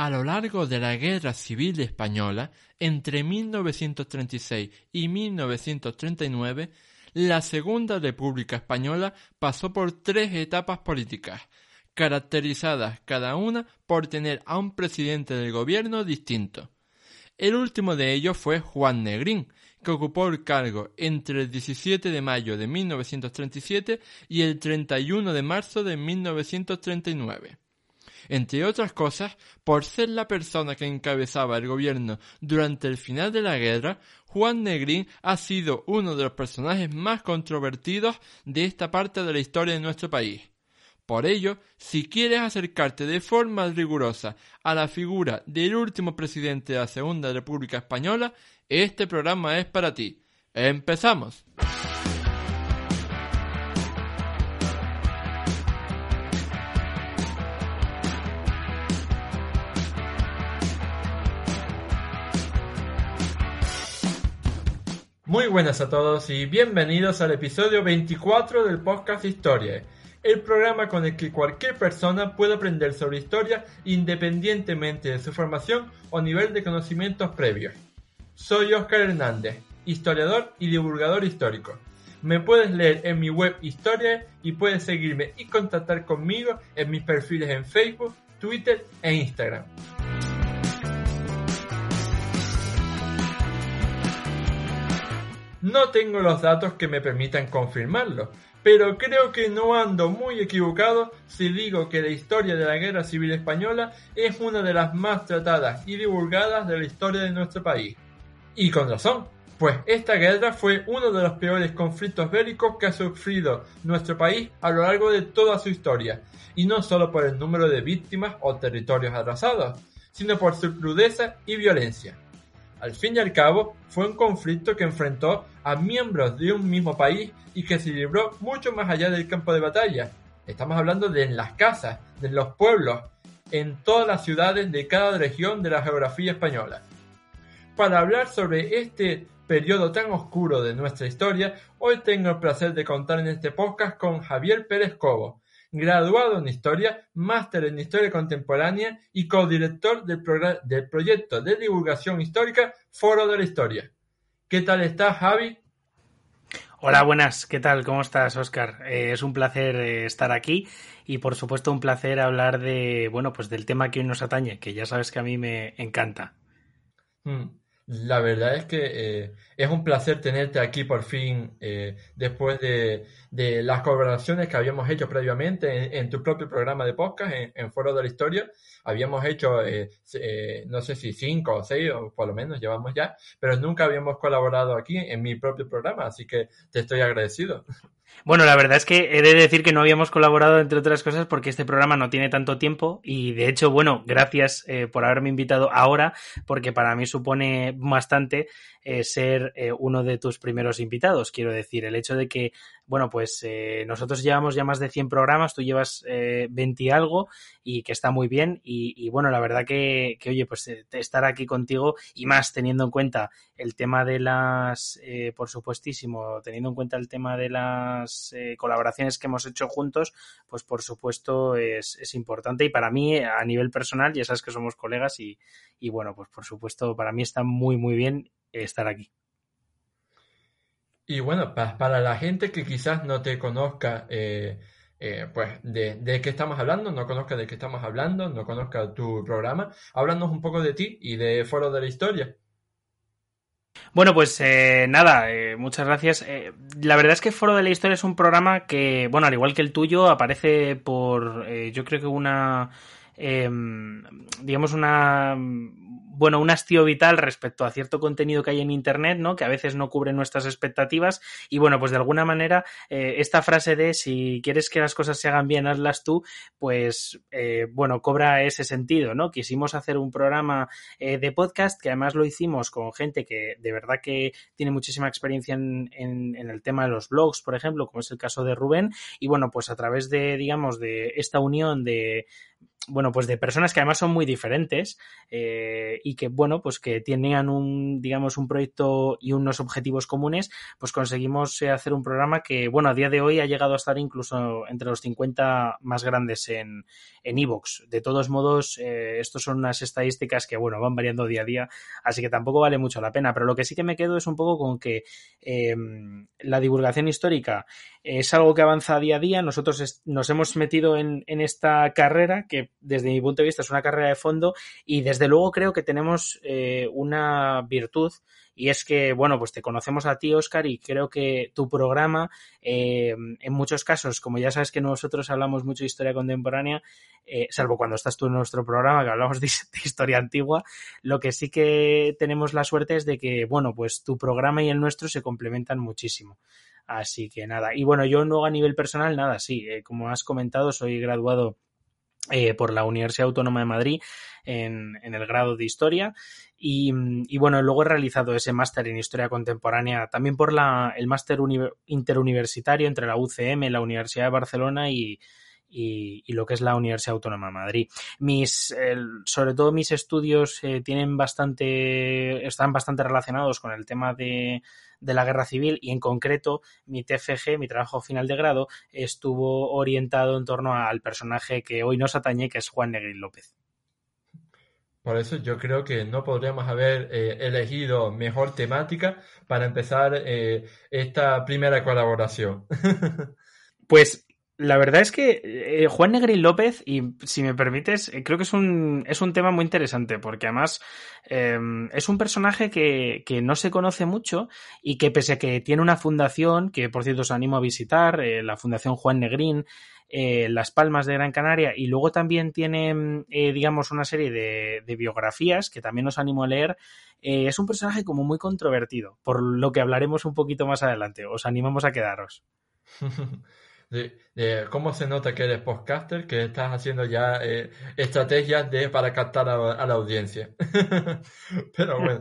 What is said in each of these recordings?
A lo largo de la Guerra Civil Española, entre 1936 y 1939, la Segunda República Española pasó por tres etapas políticas, caracterizadas cada una por tener a un presidente del gobierno distinto. El último de ellos fue Juan Negrín, que ocupó el cargo entre el 17 de mayo de 1937 y el 31 de marzo de 1939 entre otras cosas, por ser la persona que encabezaba el gobierno durante el final de la guerra, Juan Negrín ha sido uno de los personajes más controvertidos de esta parte de la historia de nuestro país. Por ello, si quieres acercarte de forma rigurosa a la figura del último presidente de la Segunda República Española, este programa es para ti. ¡Empezamos! Muy buenas a todos y bienvenidos al episodio 24 del podcast Historia, el programa con el que cualquier persona puede aprender sobre historia independientemente de su formación o nivel de conocimientos previos. Soy Oscar Hernández, historiador y divulgador histórico. Me puedes leer en mi web Historia y puedes seguirme y contactar conmigo en mis perfiles en Facebook, Twitter e Instagram. No tengo los datos que me permitan confirmarlo, pero creo que no ando muy equivocado si digo que la historia de la Guerra Civil Española es una de las más tratadas y divulgadas de la historia de nuestro país. Y con razón, pues esta guerra fue uno de los peores conflictos bélicos que ha sufrido nuestro país a lo largo de toda su historia, y no solo por el número de víctimas o territorios arrasados, sino por su crudeza y violencia. Al fin y al cabo, fue un conflicto que enfrentó a miembros de un mismo país y que se libró mucho más allá del campo de batalla. Estamos hablando de las casas, de los pueblos, en todas las ciudades de cada región de la geografía española. Para hablar sobre este periodo tan oscuro de nuestra historia, hoy tengo el placer de contar en este podcast con Javier Pérez Cobo, graduado en Historia, máster en Historia Contemporánea y codirector del, del proyecto de divulgación histórica Foro de la Historia. ¿Qué tal estás, Javi? Hola, buenas, ¿qué tal? ¿Cómo estás, Oscar? Eh, es un placer eh, estar aquí y por supuesto un placer hablar de, bueno, pues del tema que hoy nos atañe, que ya sabes que a mí me encanta. Mm. La verdad es que eh, es un placer tenerte aquí por fin eh, después de, de, las colaboraciones que habíamos hecho previamente en, tu propio programa de podcast, en, Foro de la Historia. Habíamos hecho, eh, no sé si cinco o seis, o por lo menos llevamos ya, pero nunca habíamos colaborado aquí en mi propio programa, así que te estoy agradecido. Bueno, la verdad es que he de decir que no habíamos colaborado, entre otras cosas, porque este programa no tiene tanto tiempo y, de hecho, bueno, gracias eh, por haberme invitado ahora, porque para mí supone bastante eh, ser eh, uno de tus primeros invitados. Quiero decir, el hecho de que bueno, pues eh, nosotros llevamos ya más de 100 programas, tú llevas eh, 20 y algo y que está muy bien y, bueno, la verdad que, que oye, pues estar aquí contigo y más teniendo en cuenta el tema de las, por supuestísimo, teniendo en cuenta el tema de las colaboraciones que hemos hecho juntos, pues por supuesto es, es, importante y para mí a nivel personal, ya sabes que somos colegas y, y bueno, pues por supuesto para mí está muy, muy bien estar aquí. Y bueno, para la gente que quizás no te conozca, eh, eh, pues de, de, qué estamos hablando, no conozca de qué estamos hablando, no conozca tu programa, háblanos un poco de ti y de Foro de la Historia. Bueno, pues eh, nada, eh, muchas gracias. Eh, la verdad es que Foro de la Historia es un programa que, bueno, al igual que el tuyo, aparece por, yo creo que una, em, digamos, una bueno, un hastío vital respecto a cierto contenido que hay en Internet, ¿no? Que a veces no cubre nuestras expectativas. Y bueno, pues de alguna manera, eh, esta frase de si quieres que las cosas se hagan bien, hazlas tú, pues, eh, bueno, cobra ese sentido, ¿no? Quisimos hacer un programa eh, de podcast que además lo hicimos con gente que de verdad que tiene muchísima experiencia en, el tema de los blogs, por ejemplo, como es el caso de Rubén. Y bueno, pues a través de, digamos, de esta unión de bueno, pues de personas que además son muy diferentes eh, y que, bueno, pues que tenían un, digamos, un proyecto y unos objetivos comunes, pues conseguimos eh, hacer un programa que, bueno, a día de hoy ha llegado a estar incluso entre los 50 más grandes en en Evox. De todos modos, eh, estos son unas estadísticas que, bueno, van variando día a día, así que tampoco vale mucho la pena. Pero lo que sí que me quedo es un poco con que eh, la divulgación histórica es algo que avanza día a día. Nosotros nos hemos metido en, en esta carrera que desde mi punto de vista es una carrera de fondo y desde luego creo que tenemos eh, una virtud y es que, bueno, pues te conocemos a ti, Oscar, y creo que tu programa, eh, en muchos casos, como ya sabes que nosotros hablamos mucho de historia contemporánea, eh, salvo cuando estás tú en nuestro programa, que hablamos de, historia antigua, lo que sí que tenemos la suerte es de que, bueno, pues tu programa y el nuestro se complementan muchísimo. Así que nada. Y bueno, yo luego a nivel personal, nada, sí, eh, como has comentado, soy graduado eh, por la Universidad Autónoma de Madrid en, en el grado de Historia. Y, y, bueno, luego he realizado ese máster en Historia Contemporánea también por la, el máster interuniversitario entre la UCM, la Universidad de Barcelona y, y, y, lo que es la Universidad Autónoma de Madrid. Mis, sobre todo mis estudios eh, tienen bastante, están bastante relacionados con el tema de, de la guerra civil y en concreto mi TFG, mi trabajo final de grado, estuvo orientado en torno al personaje que hoy nos atañe, que es Juan Negrín López. Por eso yo creo que no podríamos haber eh, elegido mejor temática para empezar eh, esta primera colaboración. pues la verdad es que eh, Juan Negrín López, y si me permites, eh, creo que es un, es un tema muy interesante, porque además eh, es un personaje que, que, no se conoce mucho y que pese a que tiene una fundación, que por cierto os animo a visitar, eh, la Fundación Juan Negrín, Las Palmas de Gran Canaria, y luego también tiene, eh, digamos, una serie de, de, biografías que también os animo a leer, es un personaje como muy controvertido, por lo que hablaremos un poquito más adelante. Os animamos a quedaros. De, de, cómo se nota que eres podcaster, que estás haciendo ya eh, estrategias de, para captar a, a la audiencia. Pero bueno,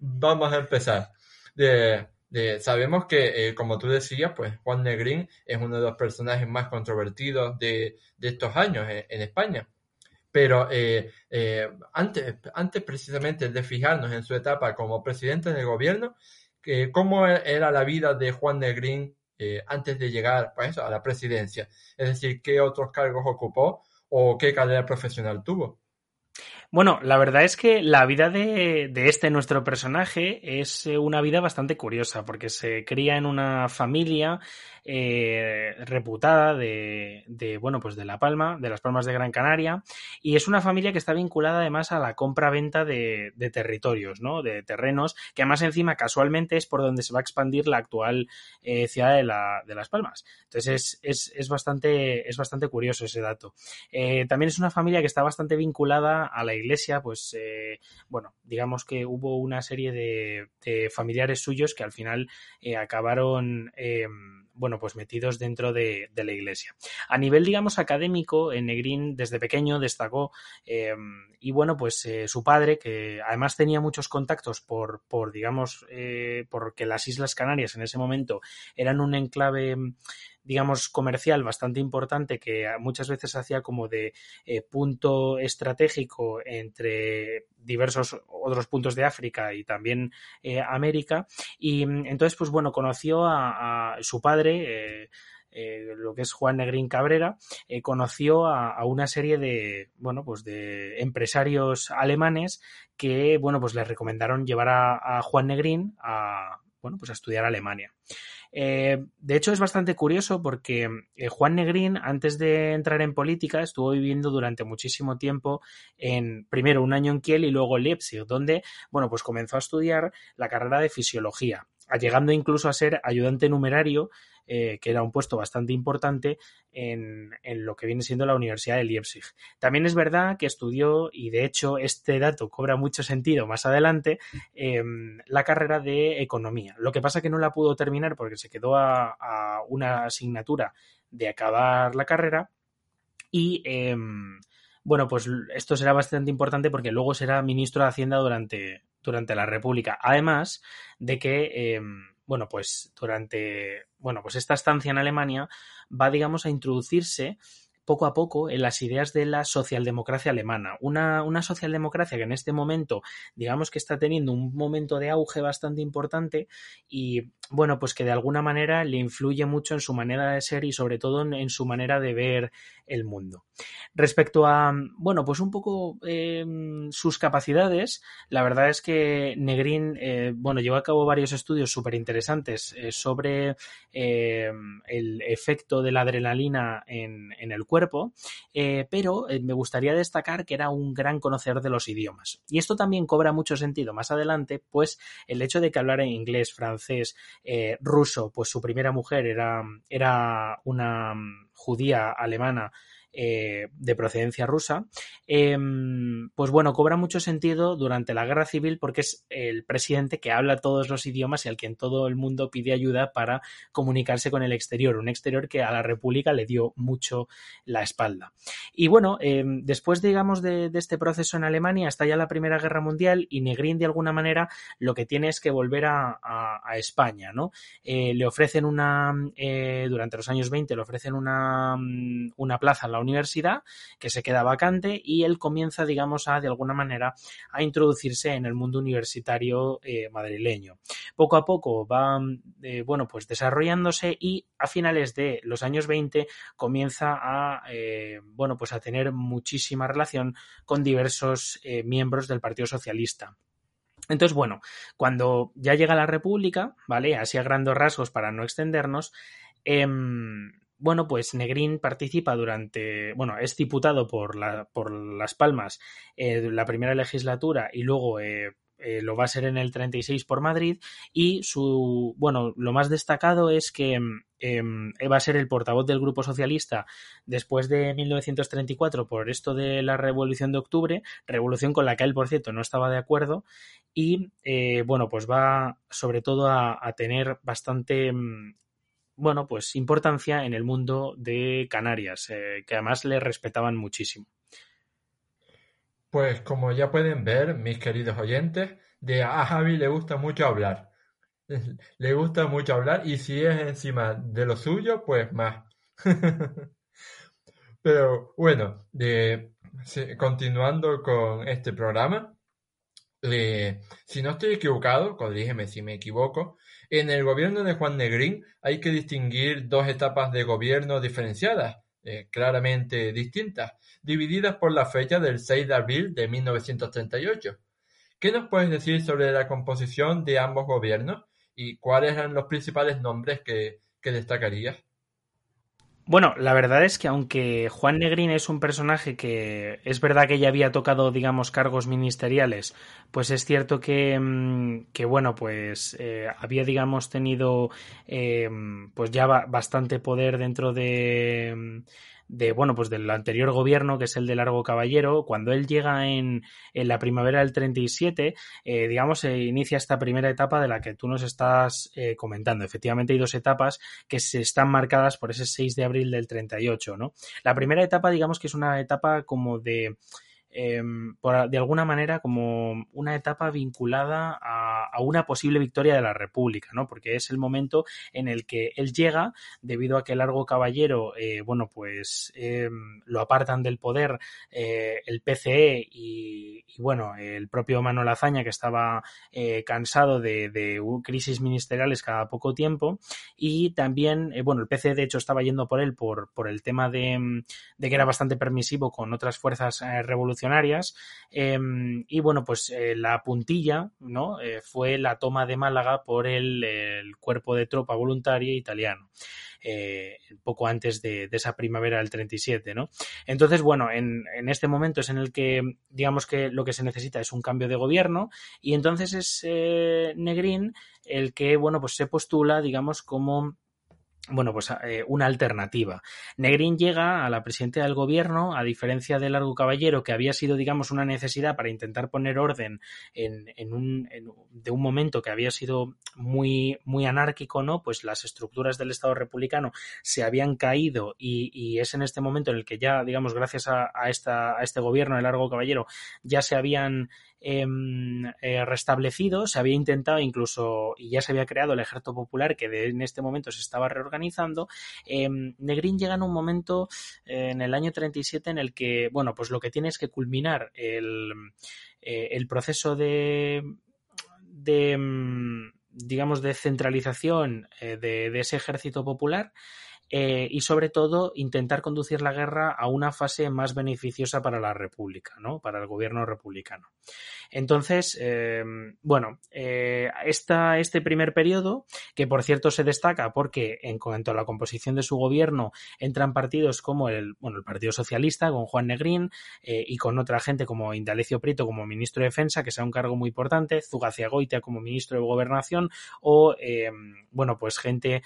vamos a empezar. De, de, sabemos que, eh, como tú decías, pues Juan Negrín es uno de los personajes más controvertidos de, de estos años en, en España. Pero eh, eh, antes, antes precisamente de fijarnos en su etapa como presidente del gobierno, ¿cómo era la vida de Juan Negrín eh, antes de llegar pues, a la presidencia. Es decir, qué otros cargos ocupó o qué carrera profesional tuvo. Bueno, la verdad es que la vida de, de, este nuestro personaje es eh, una vida bastante curiosa, porque se cría en una familia eh, reputada de, de, bueno, pues de La Palma, de las Palmas de Gran Canaria, y es una familia que está vinculada además a la compra-venta de, de, territorios, ¿no? De terrenos, que además encima casualmente es por donde se va a expandir la actual eh, ciudad de, la, de, Las Palmas. Entonces es, es, es, bastante, es bastante curioso ese dato. Eh, también es una familia que está bastante vinculada a la iglesia, pues, eh, bueno, digamos que hubo una serie de, de familiares suyos que al final eh, acabaron eh, bueno, pues metidos dentro de, de, la iglesia. A nivel, digamos, académico, en Negrín desde pequeño destacó eh, y bueno, pues eh, su padre, que además tenía muchos contactos por, por digamos, eh, porque las Islas Canarias en ese momento eran un enclave digamos, comercial bastante importante que muchas veces hacía como de eh, punto estratégico entre diversos otros puntos de África y también eh, América. Y entonces, pues bueno, conoció a, su padre. Eh, lo que es Juan Negrín Cabrera, conoció a, una serie de, bueno, pues de empresarios alemanes que, bueno, pues le recomendaron llevar a, Juan Negrín a, bueno, pues a estudiar Alemania. Eh, de hecho, es bastante curioso porque eh, Juan Negrín, antes de entrar en política, estuvo viviendo durante muchísimo tiempo en, primero, un año en Kiel y luego Leipzig, donde, bueno, pues comenzó a estudiar la carrera de fisiología, llegando incluso a ser ayudante numerario que era un puesto bastante importante en, lo que viene siendo la Universidad de Leipzig. También es verdad que estudió, y de hecho este dato cobra mucho sentido más adelante, em, la carrera de economía. Lo que pasa que no la pudo terminar porque se quedó a, una asignatura de acabar la carrera y em, bueno, pues esto será bastante importante porque luego será ministro de Hacienda durante, durante la República. Además de que, em, bueno, pues durante, bueno, pues esta estancia en Alemania va, digamos, a introducirse poco a poco en las ideas de la socialdemocracia alemana. Una, una, socialdemocracia que en este momento, digamos que está teniendo un momento de auge bastante importante y, bueno, pues que de alguna manera le influye mucho en su manera de ser y sobre todo en, su manera de ver el mundo. Respecto a, bueno, pues un poco em, sus capacidades, la verdad es que Negrin, eh, bueno, llevó a cabo varios estudios súper interesantes eh, sobre em, el efecto de la adrenalina en, en el cuerpo, eh, pero me gustaría destacar que era un gran conocedor de los idiomas. Y esto también cobra mucho sentido más adelante, pues el hecho de que hablara inglés, francés, ruso, pues su primera mujer era, era una judía alemana eh, de procedencia rusa, em, pues bueno, cobra mucho sentido durante la guerra civil porque es el presidente que habla todos los idiomas y al quien todo el mundo pide ayuda para comunicarse con el exterior, un exterior que a la República le dio mucho la espalda. Y bueno, em, después, digamos, de, este proceso en Alemania, está ya la Primera Guerra Mundial y Negrín, de alguna manera, lo que tiene es que volver a, España, ¿no? Eh, le ofrecen una, eh, durante los años 20, le ofrecen una, una plaza en la universidad, que se queda vacante y él comienza, digamos, a de alguna manera a introducirse en el mundo universitario eh, madrileño. Poco a poco va, eh, bueno, pues desarrollándose y a finales de los años 20 comienza a, eh, bueno, pues a tener muchísima relación con diversos miembros del Partido Socialista. Entonces, bueno, cuando ya llega la República, ¿vale? Así a grandes rasgos para no extendernos, em, bueno, pues Negrín participa durante, bueno, es diputado por, la, por Las Palmas eh, la primera legislatura y luego eh, eh, lo va a ser en el 36 por Madrid y su, bueno, lo más destacado es que em, va a ser el portavoz del Grupo Socialista después de 1934 por esto de la Revolución de Octubre, revolución con la que él, por cierto, no estaba de acuerdo y, bueno, pues va sobre todo a, tener bastante em, bueno, pues importancia en el mundo de Canarias, eh, que además le respetaban muchísimo. Pues como ya pueden ver, mis queridos oyentes, de a Javi le gusta mucho hablar. Le gusta mucho hablar y si es encima de lo suyo, pues más. Pero bueno, de, continuando con este programa, si no estoy equivocado, corrígeme si me equivoco, en el gobierno de Juan Negrín hay que distinguir dos etapas de gobierno diferenciadas, eh, claramente distintas, divididas por la fecha del 6 de abril de 1938. ¿Qué nos puedes decir sobre la composición de ambos gobiernos y cuáles eran los principales nombres que, que destacarías? Bueno, la verdad es que aunque Juan Negrín es un personaje que es verdad que ya había tocado, digamos, cargos ministeriales, pues es cierto que, mm, que bueno, pues eh, había, digamos, tenido eh, pues ya bastante poder dentro de mm, de, bueno, pues del anterior gobierno, que es el de Largo Caballero, cuando él llega en, en la primavera del 37, eh, digamos, se inicia esta primera etapa de la que tú nos estás eh, comentando. Efectivamente, hay dos etapas que se están marcadas por ese 6 de abril del 38, ¿no? La primera etapa, digamos que es una etapa como de Em, de alguna manera como una etapa vinculada a, una posible victoria de la República, ¿no? Porque es el momento en el que él llega, debido a que Largo Caballero, eh, bueno, pues em, lo apartan del poder eh, el PCE y, bueno, el propio Manuel Azaña, que estaba eh, cansado de, de, crisis ministeriales cada poco tiempo, y también, bueno, el PCE de hecho estaba yendo por él por, por el tema de, de que era bastante permisivo con otras fuerzas revolucionarias Em, y bueno, pues eh, la puntilla ¿no? Eh, fue la toma de Málaga por el, cuerpo de tropa voluntaria italiano. Eh, poco antes de, esa primavera del 37, ¿no? Entonces, bueno, en, este momento es en el que, digamos que lo que se necesita es un cambio de gobierno y entonces es Negrín el que, bueno, pues se postula, digamos, como bueno, pues eh, una alternativa. Negrín llega a la presidencia del gobierno, a diferencia de Largo Caballero, que había sido, digamos, una necesidad para intentar poner orden en, en un, de un momento que había sido muy, muy anárquico, ¿no? Pues las estructuras del Estado republicano se habían caído y, es en este momento en el que ya, digamos, gracias a, esta, a este gobierno de Largo Caballero, ya se habían eh, restablecido, se había intentado incluso, y ya se había creado el ejército popular que en este momento se estaba reorganizando, eh, Negrín llega en un momento eh, en el año 37 en el que, bueno, pues lo que tiene es que culminar el, eh, el proceso de, de em, digamos, de centralización de, de ese ejército popular eh, y sobre todo intentar conducir la guerra a una fase más beneficiosa para la República, ¿no? para el gobierno republicano. Entonces, eh, bueno, eh, esta, este primer periodo, que por cierto se destaca porque en cuanto a la composición de su gobierno entran partidos como el, bueno, el Partido Socialista con Juan Negrín eh, y con otra gente como Indalecio Prieto como ministro de Defensa, que sea un cargo muy importante, Zugaciagoitia como ministro de Gobernación o, bueno, pues gente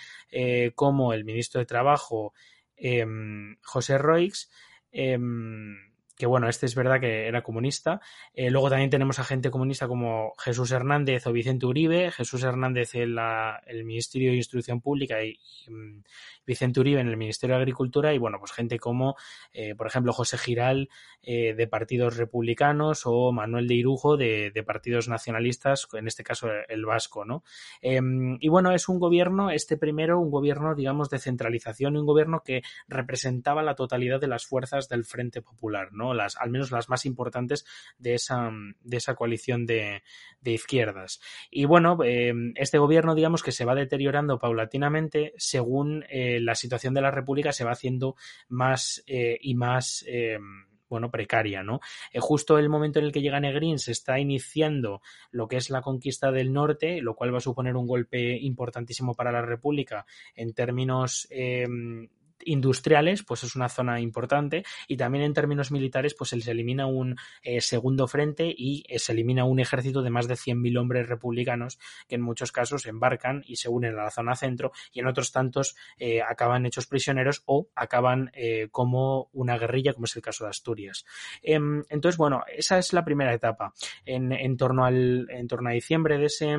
como el ministro de Trabajo, em, José Roix, em, que bueno, este es verdad que era comunista. Eh, luego también tenemos a gente comunista como Jesús Hernández o Vicente Uribe. Jesús Hernández en la, el Ministerio de Instrucción Pública y, mm, Vicente Uribe en el Ministerio de Agricultura y bueno, pues gente como, eh, por ejemplo, José Giral eh, de partidos republicanos o Manuel de Irujo de, de, partidos nacionalistas, en este caso el vasco, ¿no? Eh, y bueno, es un gobierno, este primero, un gobierno, digamos, de centralización un gobierno que representaba la totalidad de las fuerzas del Frente Popular, ¿no? Las, al menos las más importantes de esa, de esa coalición de, izquierdas. Y bueno, eh, este gobierno, digamos, que se va deteriorando paulatinamente según eh, la situación de la República se va haciendo más eh, y más bueno, precaria, ¿no? Eh, justo el momento en el que llega Negrín se está iniciando lo que es la conquista del norte, lo cual va a suponer un golpe importantísimo para la República en términos industriales, pues es una zona importante y también en términos militares, pues se elimina un eh, segundo frente y eh, se elimina un ejército de más de 100.000 hombres republicanos que en muchos casos embarcan y se unen a la zona centro y en otros tantos eh, acaban hechos prisioneros o acaban como una guerrilla, como es el caso de Asturias. Em, entonces, bueno, esa es la primera etapa. En, en, torno, al, en torno a diciembre de ese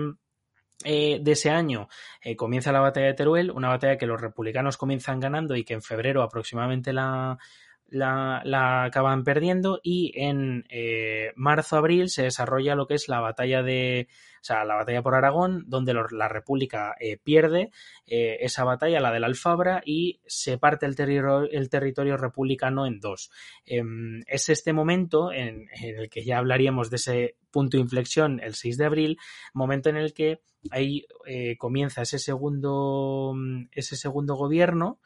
eh, de ese año eh, comienza la batalla de Teruel, una batalla que los republicanos comienzan ganando y que en febrero aproximadamente la, la, la acaban perdiendo y en eh, marzo-abril se desarrolla lo que es la batalla de, o sea, la batalla por Aragón, donde la República eh, pierde eh, esa batalla, la de la Alfabra, y se parte el, territorio, el territorio republicano en dos. Eh, es este momento en, el que ya hablaríamos de ese punto de inflexión el 6 de abril, momento en el que ahí eh, comienza ese segundo, ese segundo gobierno,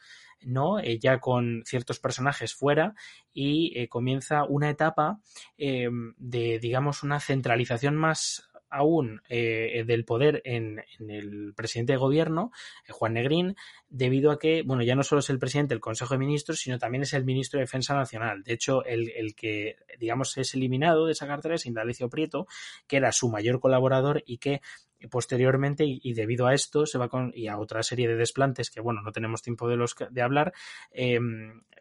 ¿no? Eh, ya con ciertos personajes fuera y eh, comienza una etapa eh, de, digamos, una centralización más aún del poder en, el presidente de gobierno, Juan Negrín, debido a que, bueno, ya no solo es el presidente del Consejo de Ministros, sino también es el ministro de Defensa Nacional. De hecho, el, el que, digamos, es eliminado de esa cartera es Indalecio Prieto, que era su mayor colaborador y que posteriormente y, debido a esto se va con y a otra serie de desplantes que bueno no tenemos tiempo de los de hablar eh,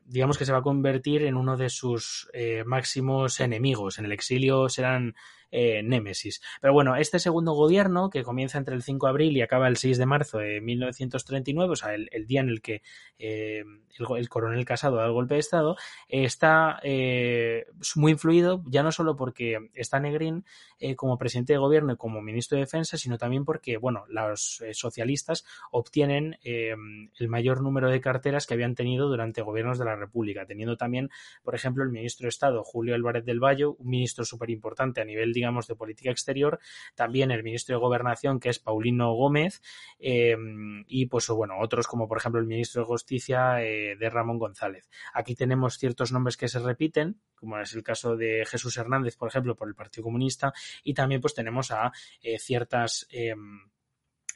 digamos que se va a convertir en uno de sus eh, máximos enemigos. En el exilio serán eh, némesis. Pero bueno, este segundo gobierno, que comienza entre el 5 de abril y acaba el 6 de marzo de 1939, o sea, el, día en el que eh, el, el, coronel Casado da el golpe de Estado, eh, está muy influido ya no solo porque está Negrín eh, como presidente de gobierno y como ministro de Defensa, sino también porque, bueno, los eh, socialistas obtienen el mayor número de carteras que habían tenido durante gobiernos de la República, teniendo también, por ejemplo, el ministro de Estado, Julio Álvarez del Valle, un ministro súper importante a nivel, digamos, de política exterior, también el ministro de Gobernación, que es Paulino Gómez, eh, y pues bueno, otros como por ejemplo el ministro de Justicia eh, de Ramón González. Aquí tenemos ciertos nombres que se repiten, como es el caso de Jesús Hernández, por ejemplo, por el Partido Comunista, y también pues tenemos a eh, ciertas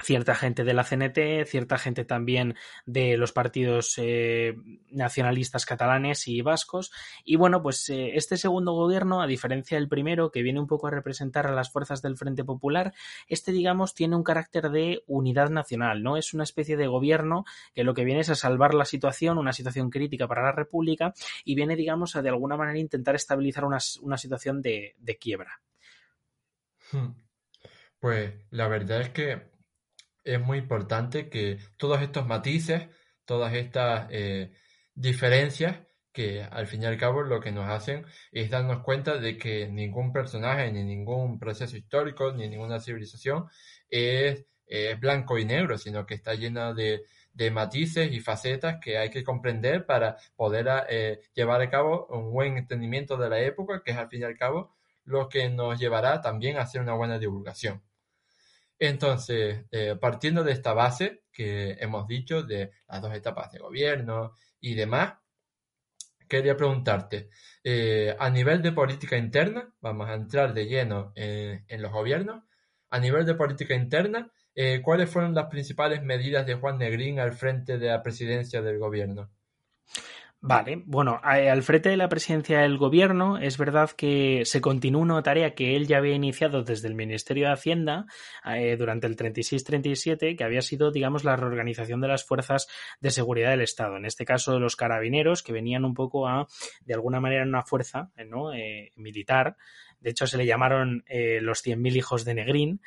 cierta gente de la CNT, cierta gente también de los partidos eh, nacionalistas catalanes y vascos. Y bueno, pues eh, este segundo gobierno, a diferencia del primero, que viene un poco a representar a las fuerzas del Frente Popular, este, digamos, tiene un carácter de unidad nacional, ¿no? Es una especie de gobierno que lo que viene es a salvar la situación, una situación crítica para la República, y viene, digamos, a de alguna manera intentar estabilizar una, situación de, de quiebra. Hmm. Pues la verdad es que es muy importante que todos estos matices, todas estas eh, diferencias, que al fin y al cabo lo que nos hacen es darnos cuenta de que ningún personaje, ni ningún proceso histórico, ni ninguna civilización es, blanco y negro, sino que está llena de, matices y facetas que hay que comprender para poder eh, llevar a cabo un buen entendimiento de la época, que es al fin y al cabo lo que nos llevará también a hacer una buena divulgación. Entonces, eh, partiendo de esta base que hemos dicho de las dos etapas de gobierno y demás, quería preguntarte, eh, a nivel de política interna, vamos a entrar de lleno en, los gobiernos, a nivel de política interna, eh, ¿cuáles fueron las principales medidas de Juan Negrín al frente de la presidencia del gobierno? Vale, bueno, al frente de la presidencia del gobierno es verdad que se continúa una tarea que él ya había iniciado desde el Ministerio de Hacienda eh, durante el 36-37, que había sido, digamos, la reorganización de las fuerzas de seguridad del Estado. En este caso, los carabineros, que venían un poco a, de alguna manera, una fuerza ¿no? Eh, militar. De hecho, se le llamaron eh, los 100.000 hijos de Negrín,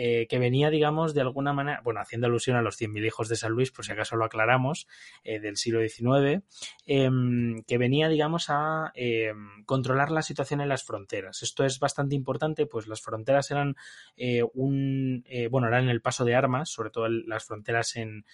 eh, que venía, digamos, de alguna manera, bueno, haciendo alusión a los 100.000 hijos de San Luis, por si acaso lo aclaramos, eh, del siglo XIX, em, que venía, digamos, a em, controlar la situación en las fronteras. Esto es bastante importante, pues las fronteras eran eh, un, bueno, eran el paso de armas, sobre todo las fronteras en,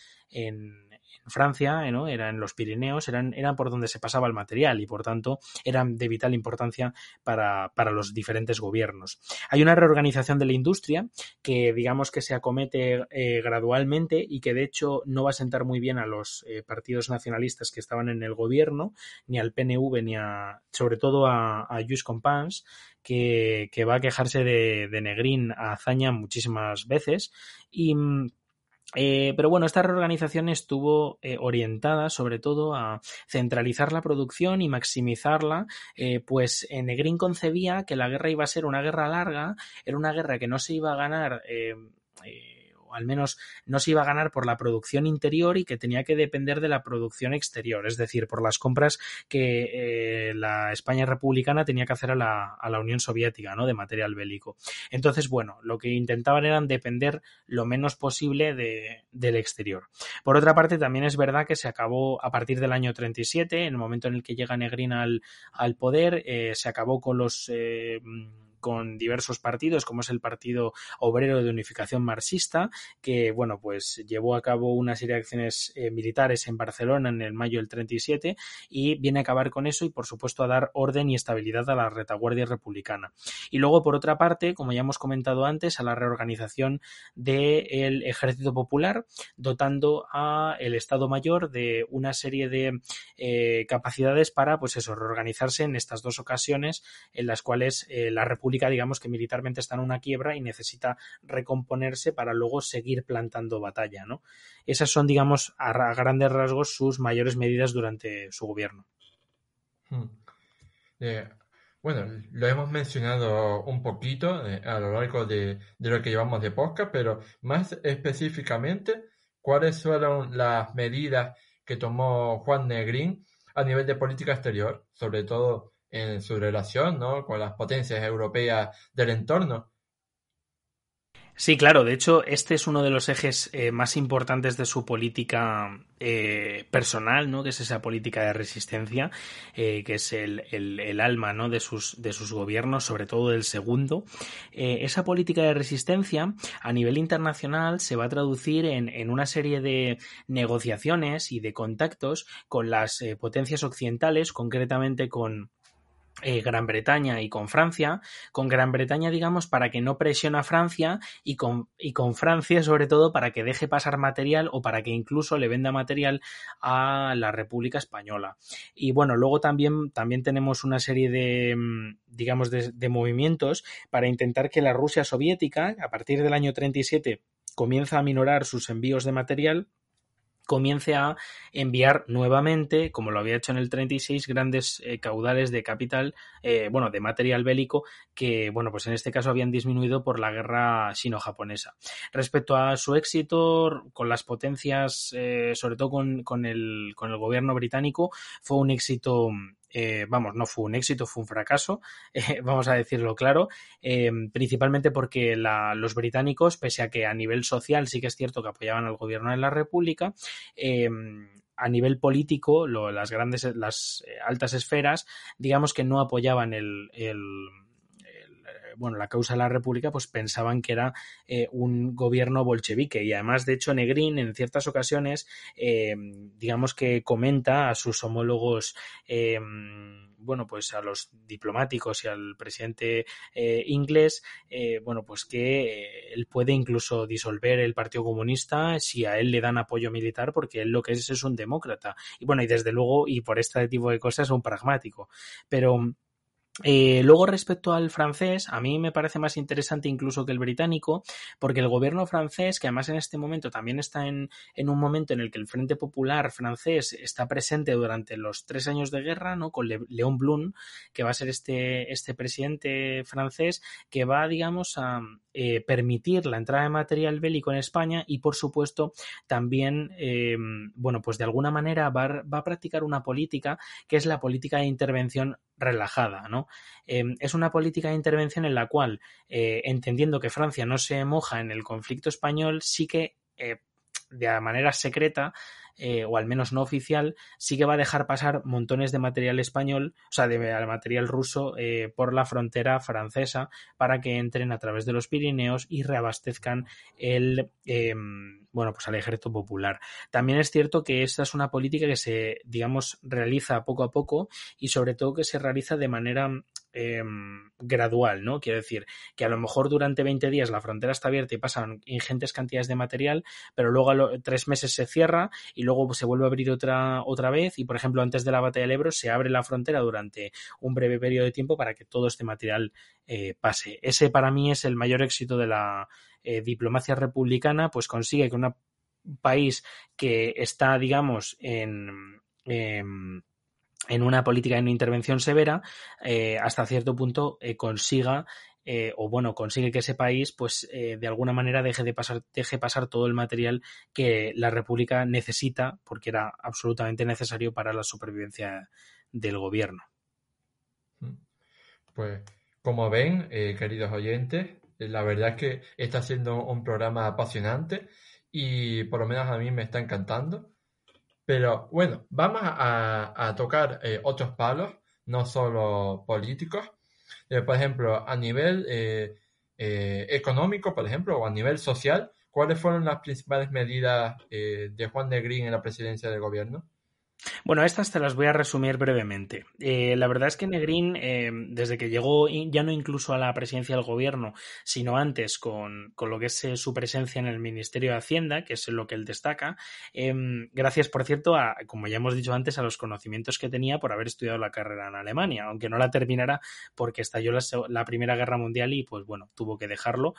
Francia, ¿no? eran los Pirineos, eran, eran por donde se pasaba el material y por tanto eran de vital importancia para, para los diferentes gobiernos. Hay una reorganización de la industria que digamos que se acomete eh, gradualmente y que de hecho no va a sentar muy bien a los eh, partidos nacionalistas que estaban en el gobierno, ni al PNV, ni a, sobre todo a, a Lluís Compans, que, que, va a quejarse de, de Negrín a Hazaña muchísimas veces. Y mm, eh, pero bueno, esta reorganización estuvo eh, orientada sobre todo a centralizar la producción y maximizarla, eh, pues Negrín concebía que la guerra iba a ser una guerra larga, era una guerra que no se iba a ganar al menos no se iba a ganar por la producción interior y que tenía que depender de la producción exterior, es decir, por las compras que eh, la España republicana tenía que hacer a la, a la Unión Soviética, ¿no? De material bélico. Entonces, bueno, lo que intentaban era depender lo menos posible de, del exterior. Por otra parte, también es verdad que se acabó a partir del año 37, en el momento en el que llega Negrín al, al poder, eh, se acabó con los eh, con diversos partidos, como es el Partido Obrero de Unificación Marxista, que, bueno, pues llevó a cabo una serie de acciones eh, militares en Barcelona en el mayo del 37 y viene a acabar con eso y, por supuesto, a dar orden y estabilidad a la retaguardia republicana. Y luego, por otra parte, como ya hemos comentado antes, a la reorganización del Ejército Popular, dotando a el Estado Mayor de una serie de eh, capacidades para, pues eso, reorganizarse en estas dos ocasiones en las cuales eh, la República digamos que militarmente está en una quiebra y necesita recomponerse para luego seguir plantando batalla, ¿no? Esas son, digamos, a, grandes rasgos sus mayores medidas durante su gobierno. Hmm. Eh, bueno, lo hemos mencionado un poquito eh, a lo largo de, lo que llevamos de podcast, pero más específicamente, ¿cuáles fueron las medidas que tomó Juan Negrín a nivel de política exterior, sobre todo en su relación ¿no? con las potencias europeas del entorno. Sí, claro. De hecho, este es uno de los ejes eh, más importantes de su política eh, personal, ¿no? Que es esa política de resistencia, eh, que es el, el, alma, ¿no? De sus, de sus gobiernos, sobre todo del segundo. esa política de resistencia a nivel internacional se va a traducir en, en una serie de negociaciones y de contactos con las potencias occidentales, concretamente con eh, Gran Bretaña y con Francia, con Gran Bretaña, digamos, para que no presione a Francia y con, y con Francia, sobre todo, para que deje pasar material o para que incluso le venda material a la República Española. Y bueno, luego también, también tenemos una serie de, mm, digamos, de, de movimientos para intentar que la Rusia soviética, a partir del año 37, comienza a minorar sus envíos de material comience a enviar nuevamente, como lo había hecho en el 36, grandes eh, caudales de capital, eh, bueno, de material bélico, que, bueno, pues en este caso habían disminuido por la guerra sino-japonesa. Respecto a su éxito con las potencias, eh, sobre todo con, con, el, con el gobierno británico, fue un éxito eh, vamos, no fue un éxito, fue un fracaso, eh, vamos a decirlo claro, eh, principalmente porque los británicos, pese a que a nivel social sí que es cierto que apoyaban al gobierno de la República, a nivel político, las grandes, las altas esferas, digamos que no apoyaban el bueno, la causa de la República, pues pensaban que era eh, un gobierno bolchevique. Y además, de hecho, Negrín en ciertas ocasiones, eh, digamos que comenta a sus homólogos eh, bueno, pues a los diplomáticos y al presidente inglés, bueno, pues que él puede incluso disolver el Partido Comunista si a él le dan apoyo militar, porque él lo que es es un demócrata. Y bueno, y desde luego, y por este tipo de cosas, un pragmático. Pero eh, luego, respecto al francés, a mí me parece más interesante incluso que el británico, porque el gobierno francés, que además en este momento también está en, en, un momento en el que el Frente Popular francés está presente durante los tres años de guerra, ¿no? Con León Blum, que va a ser este, este presidente francés, que va, digamos, a eh, permitir la entrada de material bélico en España y, por supuesto, también, eh, bueno, pues de alguna manera va, a practicar una política que es la política de intervención relajada, ¿no? Em, es una política de intervención en la cual, eh, entendiendo que Francia no se moja en el conflicto español, sí que eh, de manera secreta eh, o al menos no oficial, sí que va a dejar pasar montones de material español, o sea, de material ruso por la frontera francesa para que entren a través de los Pirineos y reabastezcan el, em, bueno, pues al ejército popular. También es cierto que esta es una política que se, digamos, realiza poco a poco y sobre todo que se realiza de manera em, gradual, ¿no? Quiero decir que a lo mejor durante 20 días la frontera está abierta y pasan ingentes cantidades de material, pero luego a tres meses se cierra y luego se vuelve a abrir otra, otra vez y, por ejemplo, antes de la batalla del Ebro se abre la frontera durante un breve periodo de tiempo para que todo este material eh, pase. Ese para mí es el mayor éxito de la eh, diplomacia republicana, pues consigue que un país que está, digamos, en, em, en una política de no intervención severa, eh, hasta cierto punto consiga o bueno, consigue que ese país, pues de alguna manera deje de pasar, deje pasar todo el material que la República necesita, porque era absolutamente necesario para la supervivencia del gobierno. Pues como ven, eh, queridos oyentes, eh, la verdad es que está siendo un programa apasionante y por lo menos a mí me está encantando. Pero bueno, vamos a, tocar eh, otros palos, no solo políticos. por ejemplo, a nivel económico, por ejemplo, o a nivel social, ¿cuáles fueron las principales medidas de Juan de Green en la presidencia del gobierno? Bueno, estas te las voy a resumir brevemente. Eh, la verdad es que Negrín, eh, desde que llegó ya no incluso a la presidencia del gobierno, sino antes con, con lo que es eh, su presencia en el Ministerio de Hacienda, que es lo que él destaca, em, gracias, por cierto, a, como ya hemos dicho antes, a los conocimientos que tenía por haber estudiado la carrera en Alemania, aunque no la terminara porque estalló la, la Primera Guerra Mundial y, pues bueno, tuvo que dejarlo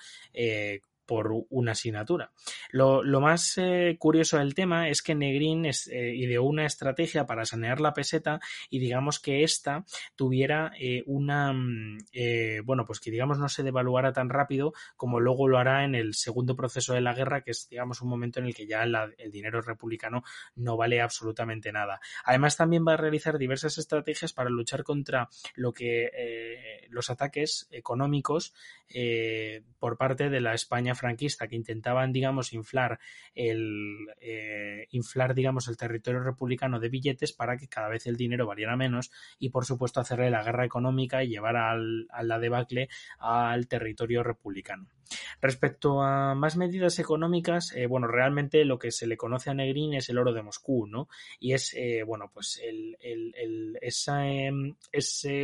por una asignatura. Lo, más eh, curioso del tema es que Negrín es, eh, ideó una estrategia para sanear la peseta y digamos que ésta tuviera eh, una, mm, bueno, pues que digamos no se devaluara tan rápido como luego lo hará en el segundo proceso de la guerra, que es digamos un momento en el que ya el dinero republicano no vale absolutamente nada. Además también va a realizar diversas estrategias para luchar contra lo que los ataques económicos por parte de la España franquista que intentaban, digamos, inflar el eh, inflar, digamos, el territorio republicano de billetes para que cada vez el dinero valiera menos y, por supuesto, hacerle la guerra económica y llevar al, a la debacle al territorio republicano. Respecto a más medidas económicas, eh, bueno, realmente lo que se le conoce a Negrín es el oro de Moscú, ¿no? Y es, eh, bueno, pues el, el, esa, em, ese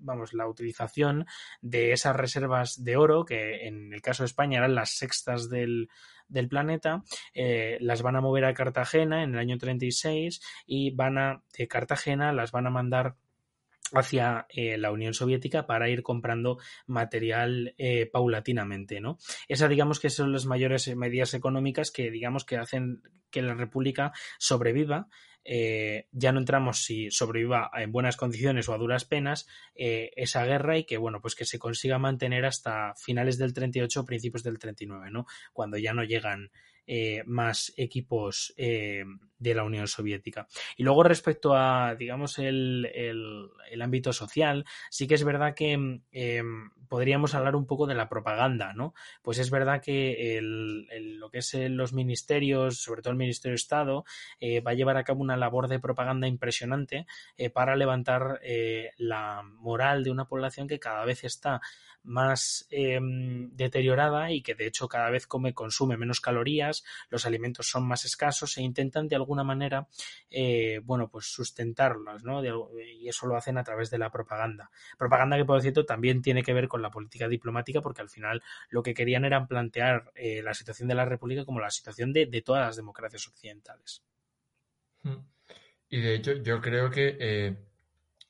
vamos, la utilización de esas reservas de oro, que en el caso de España eran las sextas del, del planeta, eh, las van a mover a Cartagena en el año 36 y van a, de Cartagena las van a mandar hacia eh, la Unión Soviética para ir comprando material eh, paulatinamente, ¿no? Esa digamos que son las mayores medidas económicas que digamos que hacen que la República sobreviva eh, ya no entramos si sobreviva en buenas condiciones o a duras penas esa guerra y que bueno pues que se consiga mantener hasta finales del 38 principios del 39 no cuando ya no llegan eh, más equipos eh, de la Unión Soviética. Y luego respecto a, digamos, el, el, ámbito social, sí que es verdad que em, podríamos hablar un poco de la propaganda, ¿no? Pues es verdad que el, lo que es los ministerios, sobre todo el Ministerio de Estado, eh, va a llevar a cabo una labor de propaganda impresionante para levantar la moral de una población que cada vez está más em, deteriorada y que de hecho cada vez come, consume menos calorías, los alimentos son más escasos e intentan de alguna manera, eh, bueno, pues sustentarlos, ¿no? y eso lo hacen a través de la propaganda. Propaganda que, por cierto, también tiene que ver con la política diplomática porque al final lo que querían era plantear eh, la situación de la República como la situación de, todas las democracias occidentales. Hmm. Y de hecho, yo creo que eh,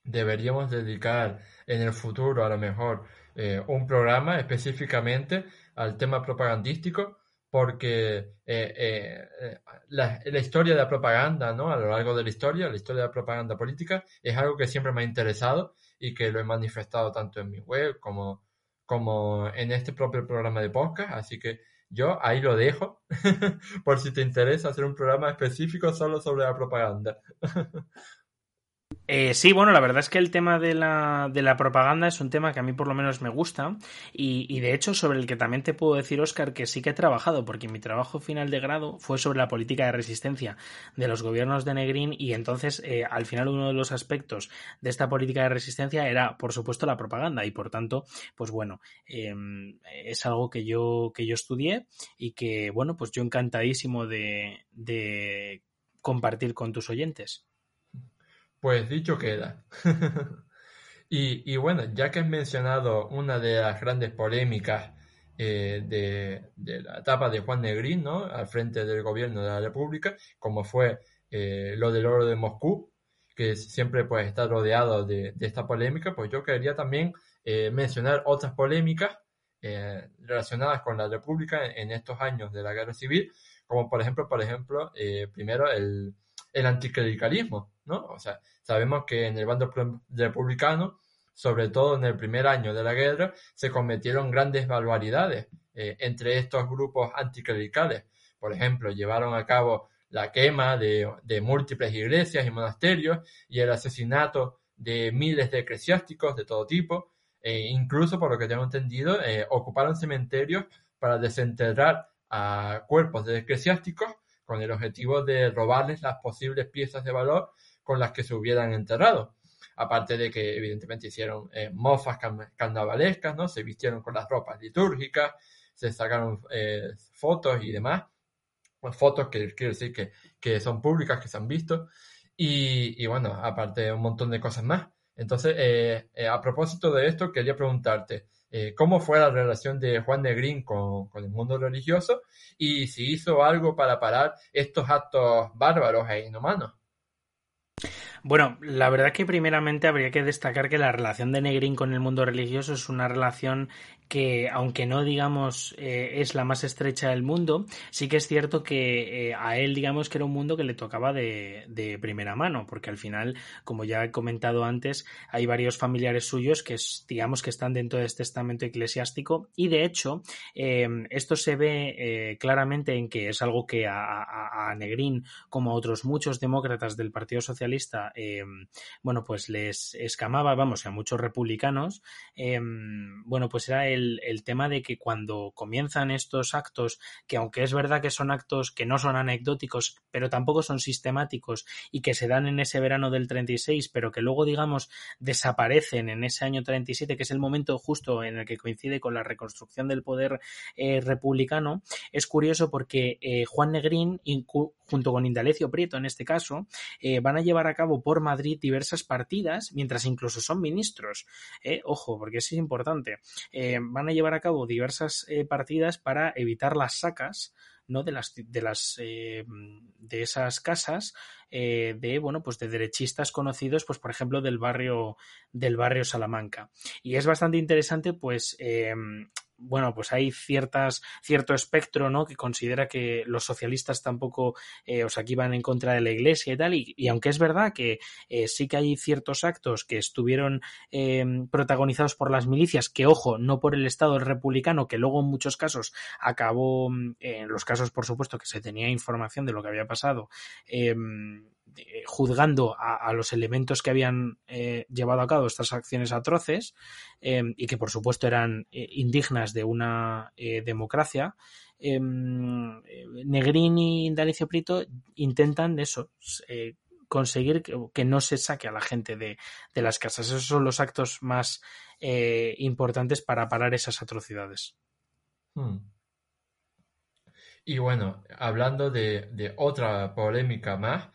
deberíamos dedicar en el futuro, a lo mejor, eh, un programa específicamente al tema propagandístico porque eh, eh, la, historia de la propaganda, ¿no? A lo largo de la historia, la historia de la propaganda política es algo que siempre me ha interesado y que lo he manifestado tanto en mi web como, como en este propio programa de podcast, así que yo ahí lo dejo por si te interesa hacer un programa específico solo sobre la propaganda. Eh, sí, bueno, la verdad es que el tema de la, propaganda es un tema que a mí por lo menos me gusta. Y, de hecho sobre el que también te puedo decir, Oscar, que sí que he trabajado porque mi trabajo final de grado fue sobre la política de resistencia de los gobiernos de Negrín. Y entonces eh, al final uno de los aspectos de esta política de resistencia era, por supuesto, la propaganda. Y por tanto, pues bueno, em, es algo que yo, que yo estudié y que, bueno, pues yo encantadísimo de compartir con tus oyentes. Pues dicho queda. y, bueno, ya que has mencionado una de las grandes polémicas eh, de, la etapa de Juan Negrín, ¿no? Al frente del gobierno de la República, como fue eh, lo del oro de Moscú, que siempre pues está rodeado de, esta polémica, pues yo quería también eh, mencionar otras polémicas relacionadas con la República en, estos años de la guerra civil, como por ejemplo, por ejemplo, primero el, el anticlericalismo, ¿no? O sea, sabemos que en el bando republicano, sobre todo en el primer año de la guerra, se cometieron grandes barbaridades eh, entre estos grupos anticlericales. Por ejemplo, llevaron a cabo la quema de, múltiples iglesias y monasterios y el asesinato de miles de eclesiásticos de todo tipo. E incluso, por lo que tengo entendido, eh, ocuparon cementerios para desenterrar a cuerpos de eclesiásticos con el objetivo de robarles las posibles piezas de valor con las que se hubieran enterrado. Aparte de que evidentemente hicieron eh, mofas carnavalescas, ¿no? Se vistieron con las ropas litúrgicas, se sacaron eh, fotos y demás. fotos que quiero decir que, que, son públicas, que se han visto. Y, bueno, aparte un montón de cosas más. Entonces, eh, a propósito de esto, quería preguntarte, eh, cómo fue la relación de Juan Negrín con, con, el mundo religioso y si hizo algo para parar estos actos bárbaros e inhumanos. Bueno, la verdad que primeramente habría que destacar que la relación de Negrín con el mundo religioso es una relación que, aunque no digamos eh, es la más estrecha del mundo, sí que es cierto que eh, a él digamos que era un mundo que le tocaba de, de, primera mano, porque al final, como ya he comentado antes, hay varios familiares suyos que digamos que están dentro de este estamento eclesiástico y de hecho em, esto se ve eh, claramente en que es algo que a, a, Negrín, como a otros muchos demócratas del Partido Socialista, em, bueno, pues les escamaba, vamos, a muchos republicanos, em, bueno, pues era el el, tema de que cuando comienzan estos actos, que aunque es verdad que son actos que no son anecdóticos, pero tampoco son sistemáticos y que se dan en ese verano del 36, pero que luego, digamos, desaparecen en ese año 37, que es el momento justo en el que coincide con la reconstrucción del poder eh, republicano, es curioso porque eh, Juan Negrín, junto con Indalecio Prieto en este caso, eh, van a llevar a cabo por Madrid diversas partidas, mientras incluso son ministros. ojo, porque eso es importante van a llevar a cabo diversas eh, partidas para evitar las sacas ¿no? De las, de las, eh, de esas casas, eh, de, bueno, pues de derechistas conocidos, pues por ejemplo, del barrio, del barrio Salamanca. Y es bastante interesante, pues, bueno, pues hay ciertas, cierto espectro, ¿no? Que considera que los socialistas tampoco, eh, o sea, que iban en contra de la iglesia y tal, y, aunque es verdad que eh, sí que hay ciertos actos que estuvieron eh, protagonizados por las milicias, que ojo, no por el Estado republicano, que luego en muchos casos acabó, en los casos, por supuesto, que se tenía información de lo que había pasado, eh, juzgando a, los elementos que habían eh, llevado a cabo estas acciones atroces y que por supuesto eran indignas de una democracia, em, Negrín y Dalicio Prito intentan eso, conseguir que, no se saque a la gente de, las casas. Esos son los actos más importantes para parar esas atrocidades. Hmm. Y bueno, hablando de otra polémica más,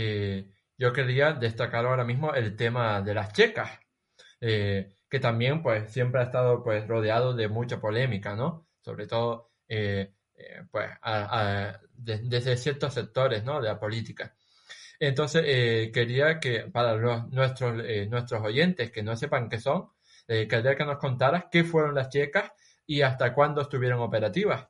eh, yo quería destacar ahora mismo el tema de las checas, eh, que también pues siempre ha estado pues rodeado de mucha polémica, ¿no? Sobre todo eh, pues desde ciertos sectores, ¿no? De la política. Entonces quería que para nuestros, nuestros oyentes que no sepan qué son, quería que nos contaras qué fueron las checas y hasta cuándo estuvieron operativas.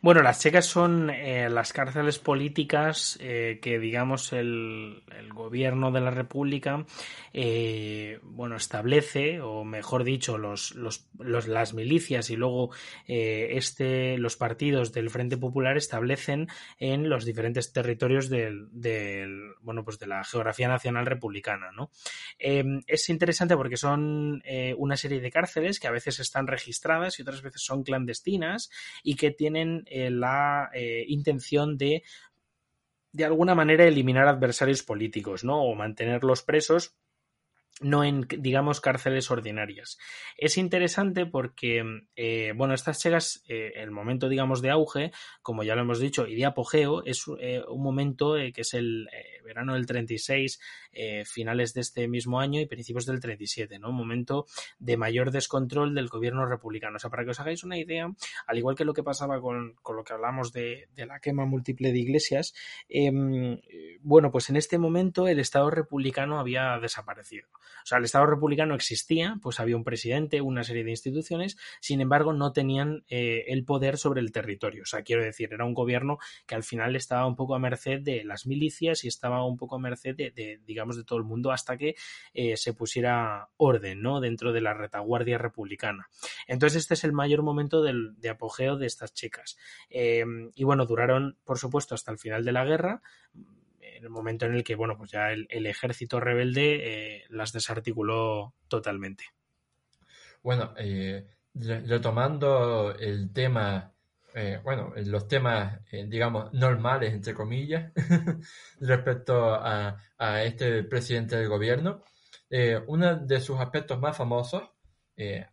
Bueno, las checas son eh, las cárceles políticas eh, que, digamos, el, gobierno de la República, eh, bueno, establece, o mejor dicho, los, las milicias y luego este, los partidos del Frente Popular establecen en los diferentes territorios del, del bueno, pues de la geografía nacional republicana, ¿no? es interesante porque son una serie de cárceles que a veces están registradas y otras veces son clandestinas y que tienen eh, la eh, intención de de alguna manera eliminar adversarios políticos, ¿no? O mantenerlos presos no en, digamos, cárceles ordinarias. Es interesante porque, eh, bueno, estas chegas, eh, el momento, digamos, de auge, como ya lo hemos dicho, y de apogeo, es eh, un momento que es el verano del 36, finales de este mismo año y principios del 37, ¿no? Un momento de mayor descontrol del gobierno republicano. O sea, para que os hagáis una idea, al igual que lo que pasaba con, con lo que hablamos de, de, la quema múltiple de iglesias, em, bueno, pues en este momento el Estado republicano había desaparecido. O sea, el Estado republicano existía, pues había un presidente, una serie de instituciones, sin embargo, no tenían eh, el poder sobre el territorio. O sea, quiero decir, era un gobierno que al final estaba un poco a merced de las milicias y estaba un poco a merced de, digamos, de todo el mundo hasta que eh, se pusiera orden, ¿no? Dentro de la retaguardia republicana. Entonces, este es el mayor momento de apogeo de estas chicas. Eh, y bueno, duraron, por supuesto, hasta el final de la guerra en el momento en el que, bueno, pues ya el, ejército rebelde eh, las desarticuló totalmente. Bueno, eh, retomando el tema, eh, bueno, los temas, digamos, normales, entre comillas, respecto a, este presidente del gobierno, uno de sus aspectos más famosos,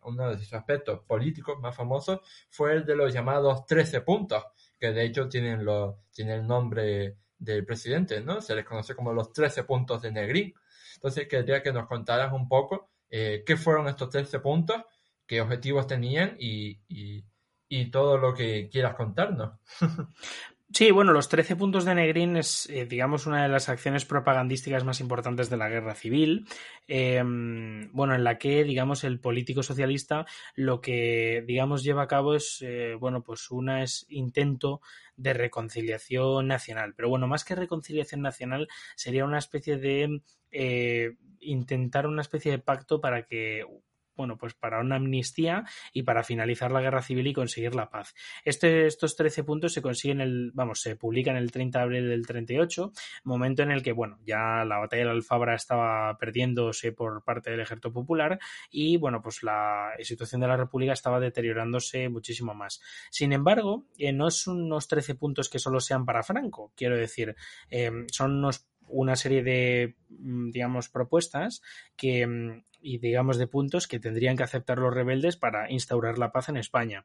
uno de sus aspectos políticos más famosos, fue el de los llamados 13 puntos, que de hecho tienen, lo, tienen el nombre del presidente, ¿no? Se les conoce como los 13 puntos de Negrín. Entonces, quería que nos contaras un poco eh, qué fueron estos 13 puntos, qué objetivos tenían y, y, todo lo que quieras contarnos. Sí, bueno, los 13 puntos de Negrín es, eh, digamos, una de las acciones propagandísticas más importantes de la guerra civil. Em, bueno, en la que, digamos, el político socialista lo que, digamos, lleva a cabo es, eh, bueno, pues una es intento de reconciliación nacional. Pero bueno, más que reconciliación nacional, sería una especie de eh, intentar una especie de pacto para que bueno, pues para una amnistía y para finalizar la guerra civil y conseguir la paz. Este, estos 13 puntos se consiguen el, vamos, se publican el 30 de abril del 38, momento en el que, bueno, ya la batalla de la Alfabra estaba perdiéndose por parte del ejército popular y, bueno, pues la situación de la República estaba deteriorándose muchísimo más. Sin embargo, eh, no son unos 13 puntos que solo sean para Franco, quiero decir, eh, son unos una serie de, mm, digamos, propuestas que, mm, y, digamos, de puntos que tendrían que aceptar los rebeldes para instaurar la paz en España.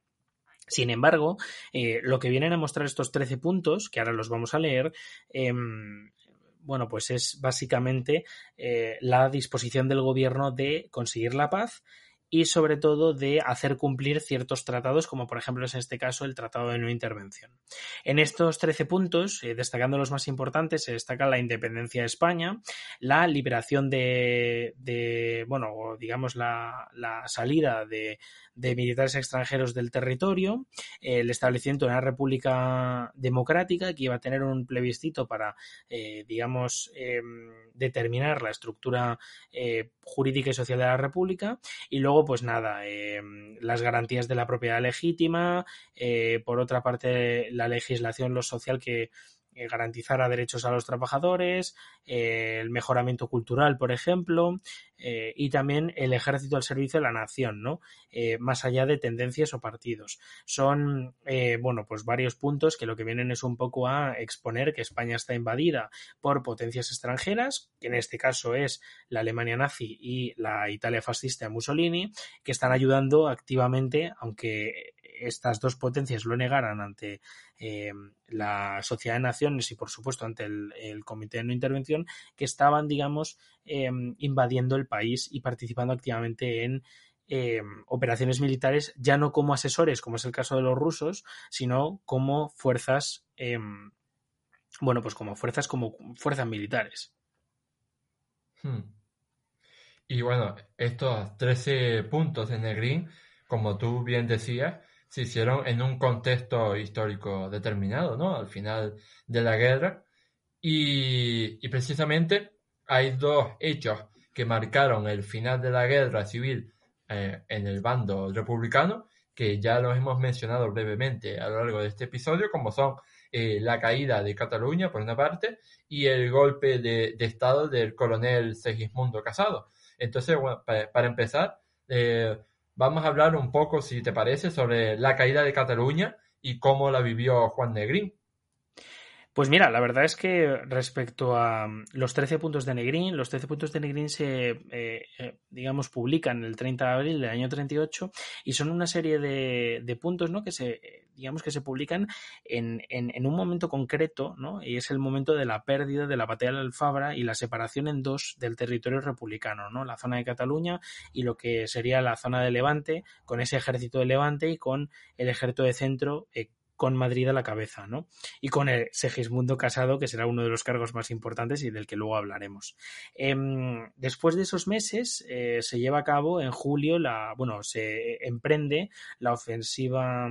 Sin embargo, eh, lo que vienen a mostrar estos 13 puntos, que ahora los vamos a leer, em, bueno, pues es básicamente eh, la disposición del gobierno de conseguir la paz y sobre todo de hacer cumplir ciertos tratados, como por ejemplo es en este caso el Tratado de No Intervención. En estos 13 puntos, eh, destacando los más importantes, se destaca la independencia de España, la liberación de, bueno, digamos la, la salida de, de militares extranjeros del territorio, el establecimiento de una república democrática que iba a tener un plebiscito para, eh, digamos, em, determinar la estructura eh, jurídica y social de la república y luego, pues nada, em, las garantías de la propiedad legítima, eh, por otra parte, la legislación lo social que eh, garantizar a derechos a los trabajadores, eh, el mejoramiento cultural, por ejemplo, eh, y también el ejército al servicio de la nación, ¿no? más allá de tendencias o partidos. Son, bueno, pues varios puntos que lo que vienen es un poco a exponer que España está invadida por potencias extranjeras, que en este caso es la Alemania nazi y la Italia fascista Mussolini, que están ayudando activamente, aunque estas dos potencias lo negaran ante eh, la Sociedad de Naciones y, por supuesto, ante el, Comité de No Intervención, que estaban, digamos, em, invadiendo el país y participando activamente en em, operaciones militares, ya no como asesores, como es el caso de los rusos, sino como fuerzas, em, bueno, pues como fuerzas, como fuerzas militares. Hmm. Y bueno, estos 13 puntos de Negrín, como tú bien decías, se hicieron en un contexto histórico determinado, ¿no? Al final de la guerra. Y, precisamente hay dos hechos que marcaron el final de la guerra civil eh, en el bando republicano, que ya los hemos mencionado brevemente a lo largo de este episodio, como son eh, la caída de Cataluña, por una parte, y el golpe de, Estado del coronel Segismundo Casado. Entonces, bueno, para, empezar, eh, vamos a hablar un poco, si te parece, sobre la caída de Cataluña y cómo la vivió Juan Negrín. Pues mira, la verdad es que respecto a mm, los 13 puntos de Negrín, los 13 puntos de Negrín se, eh, eh, digamos, publican el 30 de abril del año 38 y son una serie de, puntos, ¿no? Que se, digamos, que se publican en, un momento concreto, ¿no? Y es el momento de la pérdida de la batalla de Alfabra y la separación en dos del territorio republicano, ¿no? La zona de Cataluña y lo que sería la zona de Levante, con ese ejército de Levante y con el ejército de centro eh, con Madrid a la cabeza, ¿no? Y con el Segismundo Casado, que será uno de los cargos más importantes y del que luego hablaremos. Em, después de esos meses, eh, se lleva a cabo en julio la, bueno, se emprende la ofensiva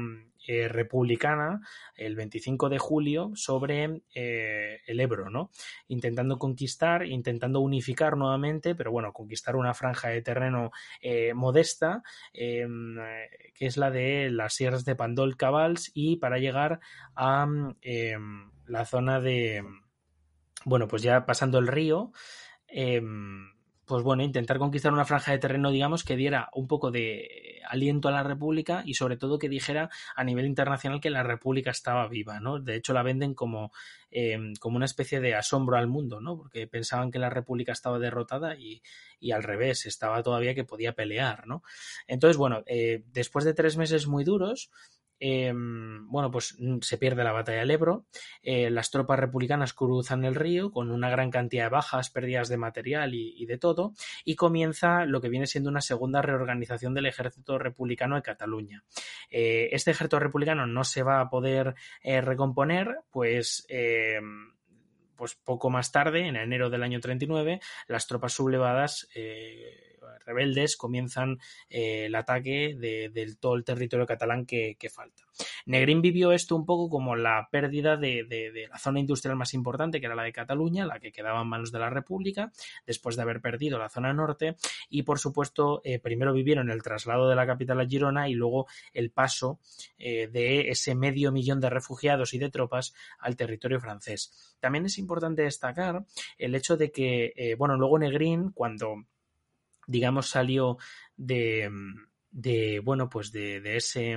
eh, republicana el 25 de julio sobre eh, el Ebro, ¿no? Intentando conquistar, intentando unificar nuevamente, pero bueno, conquistar una franja de terreno eh, modesta, em, que es la de las sierras de Pandol Cabals, y para llegar a em, la zona de, bueno, pues ya pasando el río, em, pues bueno, intentar conquistar una franja de terreno, digamos, que diera un poco de aliento a la República y sobre todo que dijera a nivel internacional que la República estaba viva, ¿no? De hecho, la venden como, em, como una especie de asombro al mundo, ¿no? Porque pensaban que la República estaba derrotada y, y al revés, estaba todavía que podía pelear, ¿no? Entonces, bueno, eh, después de tres meses muy duros, Em, bueno, pues mm, se pierde la batalla del Ebro, eh, las tropas republicanas cruzan el río con una gran cantidad de bajas, pérdidas de material y, de todo, y comienza lo que viene siendo una segunda reorganización del ejército republicano de Cataluña. Eh, este ejército republicano no se va a poder eh, recomponer, pues em, pues poco más tarde, en enero del año 39, las tropas sublevadas rebeldes comienzan eh, el ataque de, todo el territorio catalán que, falta. Negrín vivió esto un poco como la pérdida de, la zona industrial más importante, que era la de Cataluña, la que quedaba en manos de la República, después de haber perdido la zona norte, y por supuesto, eh, primero vivieron el traslado de la capital a Girona y luego el paso eh, de ese medio millón de refugiados y de tropas al territorio francés. También es importante destacar el hecho de que, bueno, luego Negrín, cuando digamos, salió de, de bueno, pues de, ese,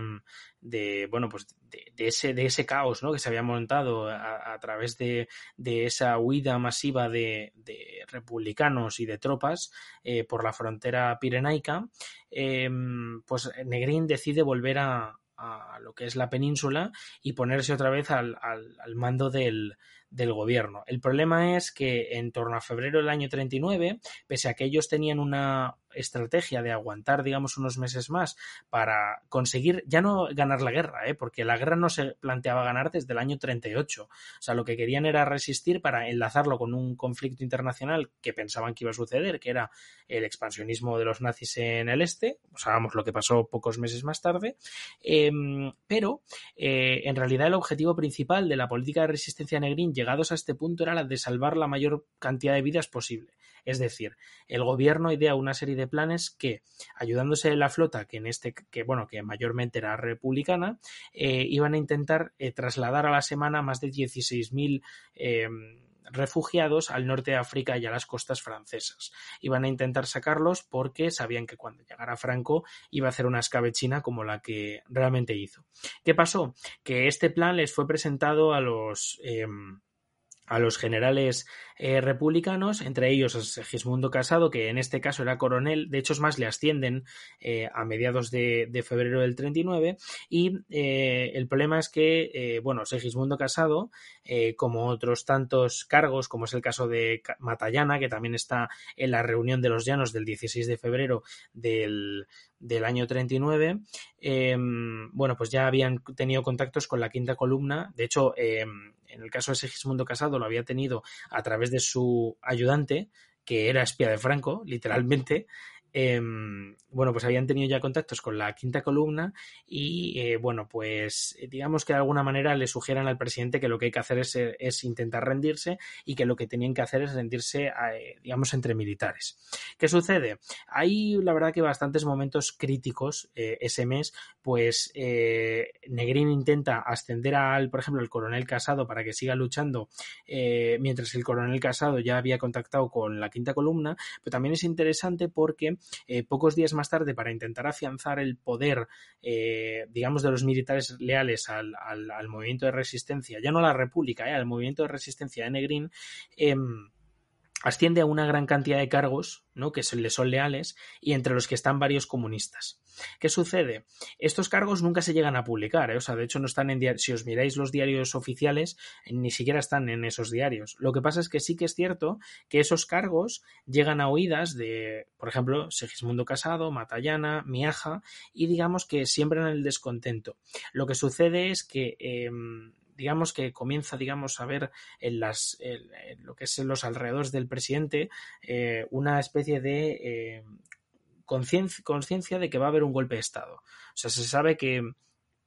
de, bueno, pues de, ese, de ese caos, ¿no? Que se había montado a, través de, de, esa huida masiva de, republicanos y de tropas eh, por la frontera pirenaica, em, pues Negrín decide volver a, lo que es la península y ponerse otra vez al, al mando del, del gobierno. El problema es que en torno a febrero del año 39, pese a que ellos tenían una estrategia de aguantar, digamos, unos meses más para conseguir ya no ganar la guerra, ¿eh? porque la guerra no se planteaba ganar desde el año 38. O sea, lo que querían era resistir para enlazarlo con un conflicto internacional que pensaban que iba a suceder, que era el expansionismo de los nazis en el este. Sabemos lo que pasó pocos meses más tarde. Em, pero, eh, en realidad, el objetivo principal de la política de resistencia negrín, llegados a este punto, era la de salvar la mayor cantidad de vidas posible. Es decir, el gobierno idea una serie de planes que, ayudándose de la flota, que en este, que bueno, que mayormente era republicana, eh, iban a intentar eh, trasladar a la semana más de 16.000 eh, refugiados al norte de África y a las costas francesas. Iban a intentar sacarlos porque sabían que cuando llegara Franco iba a hacer una escabechina como la que realmente hizo. ¿Qué pasó? Que este plan les fue presentado a los a los generales eh, republicanos, entre ellos a Segismundo Casado, que en este caso era coronel, de hecho es más, le ascienden eh, a mediados de, febrero del 39, y eh, el problema es que, bueno, Segismundo Casado, como otros tantos cargos, como es el caso de Matallana, que también está en la reunión de los llanos del 16 de febrero del, del año 39, em, bueno, pues ya habían tenido contactos con la quinta columna. De hecho, em, en el caso de Segismundo Casado lo había tenido a través de su ayudante, que era espía de Franco, literalmente, Em, bueno, pues habían tenido ya contactos con la quinta columna y, eh, bueno, pues eh, digamos que de alguna manera le sugieran al presidente que lo que hay que hacer es, eh, intentar rendirse y que lo que tenían que hacer es rendirse, digamos, entre militares. ¿Qué sucede? Hay, la verdad, que bastantes momentos críticos ese mes, pues Negrín intenta ascender al, por ejemplo, al coronel Casado para que siga luchando, mientras el coronel Casado ya había contactado con la quinta columna, pero también es interesante porque eh, pocos días más tarde, para intentar afianzar el poder, eh, digamos, de los militares leales al, movimiento de resistencia, ya no a la República, eh, al movimiento de resistencia de Negrín, em, asciende a una gran cantidad de cargos, ¿no? que le son leales, y entre los que están varios comunistas. ¿Qué sucede? Estos cargos nunca se llegan a publicar, ¿eh? o sea, de hecho no están en diarios, si os miráis los diarios oficiales, ni siquiera están en esos diarios. Lo que pasa es que sí que es cierto que esos cargos llegan a oídas de, por ejemplo, Segismundo Casado, Matallana, Miaja, y digamos que siempre en el descontento. Lo que sucede es que em, digamos que comienza, digamos, a ver en las, lo que es en los alrededores del presidente eh, una especie de eh, conciencia de que va a haber un golpe de Estado. O sea, se sabe que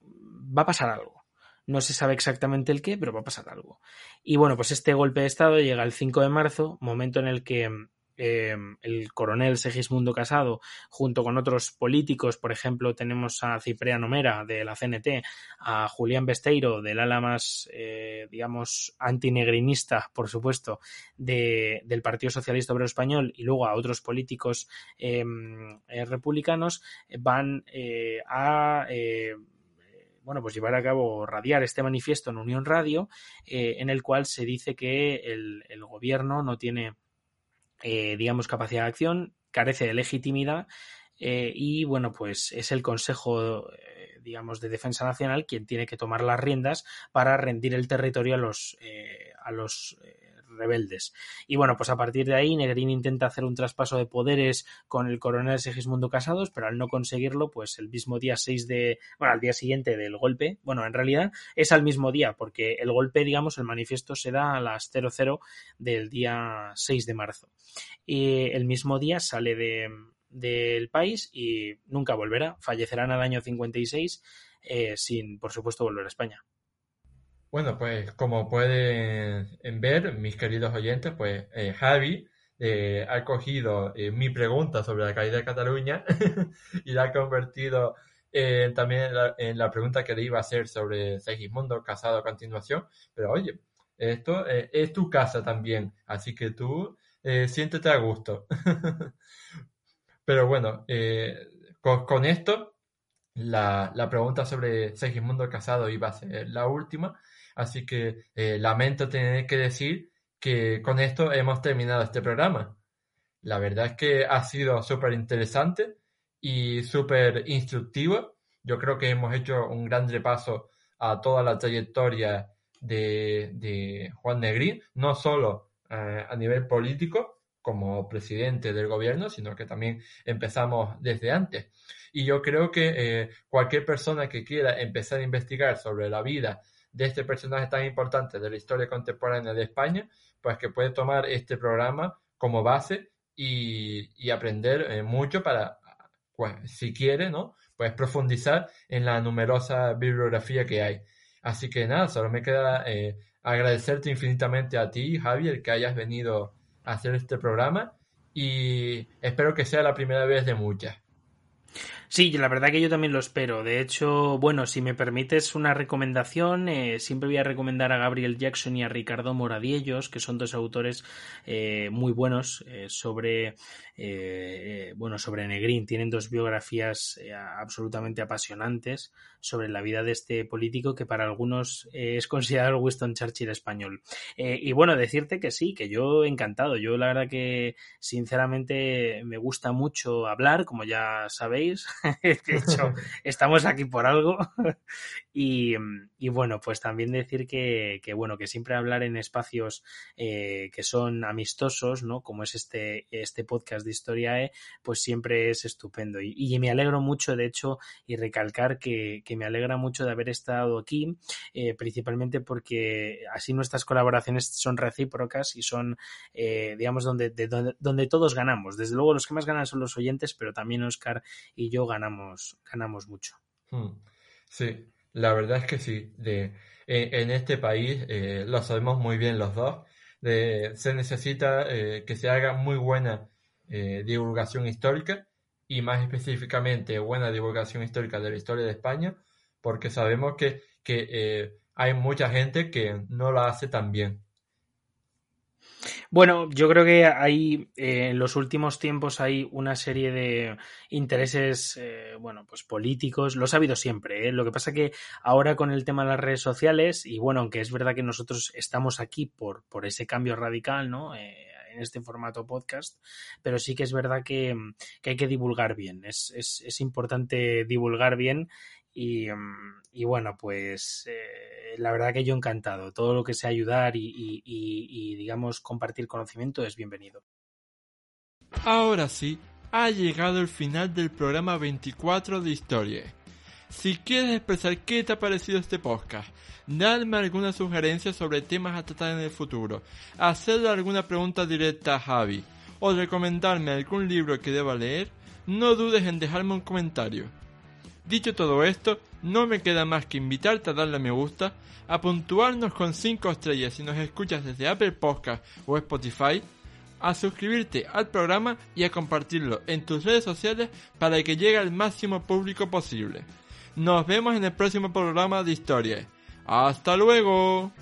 va a pasar algo. No se sabe exactamente el qué, pero va a pasar algo. Y bueno, pues este golpe de Estado llega el 5 de marzo, momento en el que Em, el coronel Segismundo Casado, junto con otros políticos, por ejemplo, tenemos a Cipriano Mera de la CNT, a Julián Besteiro del ala más, eh, digamos, antinegrinista, por supuesto, del Partido Socialista Obrero Español y luego a otros políticos eh, republicanos, van eh, a bueno, pues llevar a cabo, radiar este manifiesto en Unión Radio, en el cual se dice que el gobierno no tiene eh, digamos, capacidad de acción, carece de legitimidad eh, y, bueno, pues es el Consejo, eh, digamos, de Defensa Nacional quien tiene que tomar las riendas para rendir el territorio a los, a los rebeldes. Y bueno, pues a partir de ahí Negrín intenta hacer un traspaso de poderes con el coronel Segismundo Casados, pero al no conseguirlo, pues el mismo día 6 de, bueno, al día siguiente del golpe, bueno, en realidad es al mismo día, porque el golpe, digamos, el manifiesto se da a las 00 del día 6 de marzo. Y el mismo día sale de, del país y nunca volverá. Fallecerán al año 56 eh, sin, por supuesto, volver a España. Bueno, pues como pueden ver, mis queridos oyentes, pues eh, Javi eh, ha cogido eh, mi pregunta sobre la caída de Cataluña y la ha convertido también en la, pregunta que le iba a hacer sobre Segismundo casado a continuación. Pero oye, esto es tu casa también, así que tú siéntete a gusto. Pero bueno, con, esto, la, la pregunta sobre Segismundo Casado iba a ser la última. Así que eh, lamento tener que decir que con esto hemos terminado este programa. La verdad es que ha sido súper interesante y súper instructivo yo creo que hemos hecho un gran repaso a toda la trayectoria de, de Juan Negrín, no solo eh, a nivel político como presidente del gobierno, sino que también empezamos desde antes. Y yo creo que eh, cualquier persona que quiera empezar a investigar sobre la vida de este personaje tan importante de la historia contemporánea de España, pues que puede tomar este programa como base y, aprender eh, mucho para, pues, si quiere, ¿no? Pues profundizar en la numerosa bibliografía que hay. Así que nada, solo me queda eh, agradecerte infinitamente a ti, Javier, que hayas venido a hacer este programa y espero que sea la primera vez de muchas. Sí, la verdad que yo también lo espero. De hecho, bueno, si me permites una recomendación, eh, siempre voy a recomendar a Gabriel Jackson y a Ricardo Moradiellos, que son dos autores eh, muy buenos eh, sobre, bueno, sobre Negrín. Tienen dos biografías absolutamente apasionantes sobre la vida de este político que para algunos es considerado el Winston Churchill español. y bueno, decirte que sí, que yo encantado. Yo la verdad que sinceramente me gusta mucho hablar, como ya sabéis. de hecho, estamos aquí por algo. Y, bueno, pues también decir que, bueno, que siempre hablar en espacios eh, que son amistosos, ¿no? Como es este, este podcast de Historiae, pues siempre es estupendo. Y, me alegro mucho, de hecho, y recalcar que, me alegra mucho de haber estado aquí, eh, principalmente porque así nuestras colaboraciones son recíprocas y son, eh, digamos, donde, donde, donde todos ganamos. Desde luego, los que más ganan son los oyentes, pero también Oscar y yo ganamos, ganamos mucho. Hmm. Sí, la verdad es que sí. De, en, este país eh, lo sabemos muy bien los dos. se necesita eh, que se haga muy buena eh, divulgación histórica y más específicamente buena divulgación histórica de la historia de España, porque sabemos que, que hay mucha gente que no lo hace tan bien. Bueno, yo creo que hay eh, en los últimos tiempos hay una serie de intereses, eh, bueno, pues políticos. Lo ha habido siempre. ¿eh? Lo que pasa que ahora con el tema de las redes sociales y bueno, aunque es verdad que nosotros estamos aquí por por ese cambio radical, ¿no? en este formato podcast, pero sí que es verdad que, que hay que divulgar bien. Es, es, es importante divulgar bien y, mm, y bueno, pues eh, la verdad que yo encantado. Todo lo que sea ayudar y, y, digamos, compartir conocimiento es bienvenido. Ahora sí, ha llegado el final del programa 24 de Historia. Si quieres expresar qué te ha parecido este podcast, darme alguna sugerencia sobre temas a tratar en el futuro, hacerle alguna pregunta directa a Javi o recomendarme algún libro que deba leer, no dudes en dejarme un comentario. Dicho todo esto, no me queda más que invitarte a darle a me gusta, a puntuarnos con 5 estrellas si nos escuchas desde Apple Podcast o Spotify, a suscribirte al programa y a compartirlo en tus redes sociales para que llegue al máximo público posible. Nos vemos en el próximo programa de Historia. ¡Hasta luego!